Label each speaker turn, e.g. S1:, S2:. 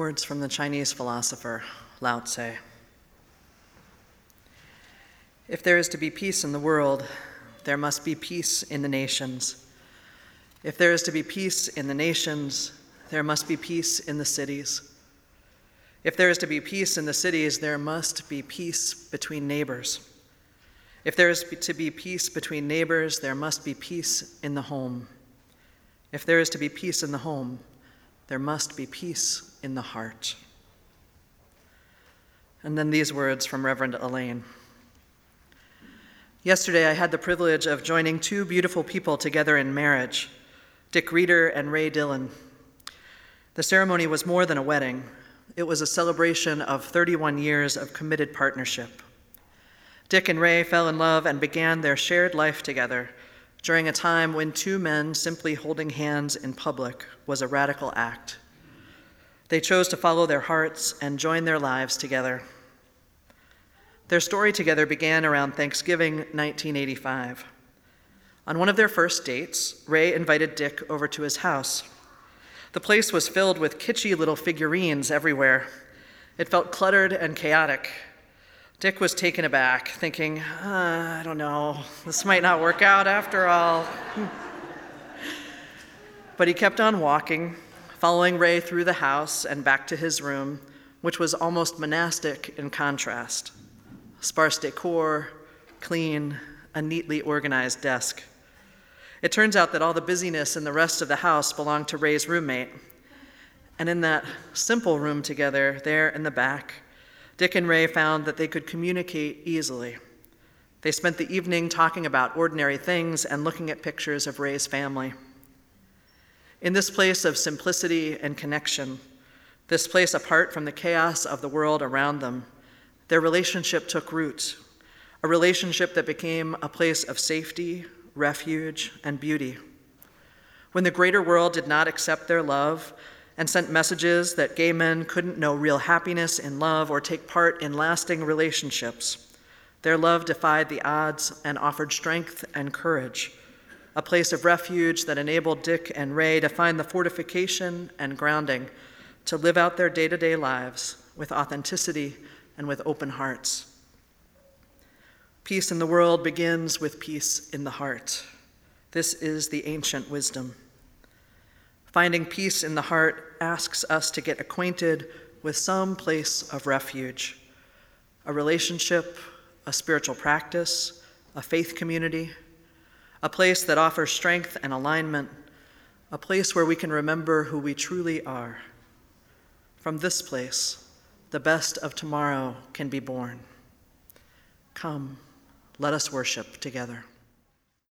S1: Words from the Chinese philosopher Lao Tse. If there is to be peace in the world, there must be peace in the nations. If there is to be peace in the nations, there must be peace in the cities. If there is to be peace in the cities, there must be peace between neighbors. If there is to be peace between neighbors, there must be peace in the home. If there is to be peace in the home, there must be peace in the heart. And then these words from Reverend Elaine. Yesterday, I had the privilege of joining two beautiful people together in marriage Dick Reeder and Ray Dillon. The ceremony was more than a wedding, it was a celebration of 31 years of committed partnership. Dick and Ray fell in love and began their shared life together during a time when two men simply holding hands in public was a radical act. They chose to follow their hearts and join their lives together. Their story together began around Thanksgiving 1985. On one of their first dates, Ray invited Dick over to his house. The place was filled with kitschy little figurines everywhere. It felt cluttered and chaotic. Dick was taken aback, thinking, uh, I don't know, this might not work out after all. but he kept on walking, following Ray through the house and back to his room, which was almost monastic in contrast sparse decor, clean, a neatly organized desk. It turns out that all the busyness in the rest of the house belonged to Ray's roommate. And in that simple room together, there in the back, Dick and Ray found that they could communicate easily. They spent the evening talking about ordinary things and looking at pictures of Ray's family. In this place of simplicity and connection, this place apart from the chaos of the world around them, their relationship took root, a relationship that became a place of safety, refuge, and beauty. When the greater world did not accept their love and sent messages that gay men couldn't know real happiness in love or take part in lasting relationships, their love defied the odds and offered strength and courage, a place of refuge that enabled Dick and Ray to find the fortification and grounding to live out their day to day lives with authenticity and with open hearts. Peace in the world begins with peace in the heart. This is the ancient wisdom. Finding peace in the heart asks us to get acquainted with some place of refuge a relationship, a spiritual practice, a faith community, a place that offers strength and alignment, a place where we can remember who we truly are. From this place, the best of tomorrow can be born. Come, let us worship together.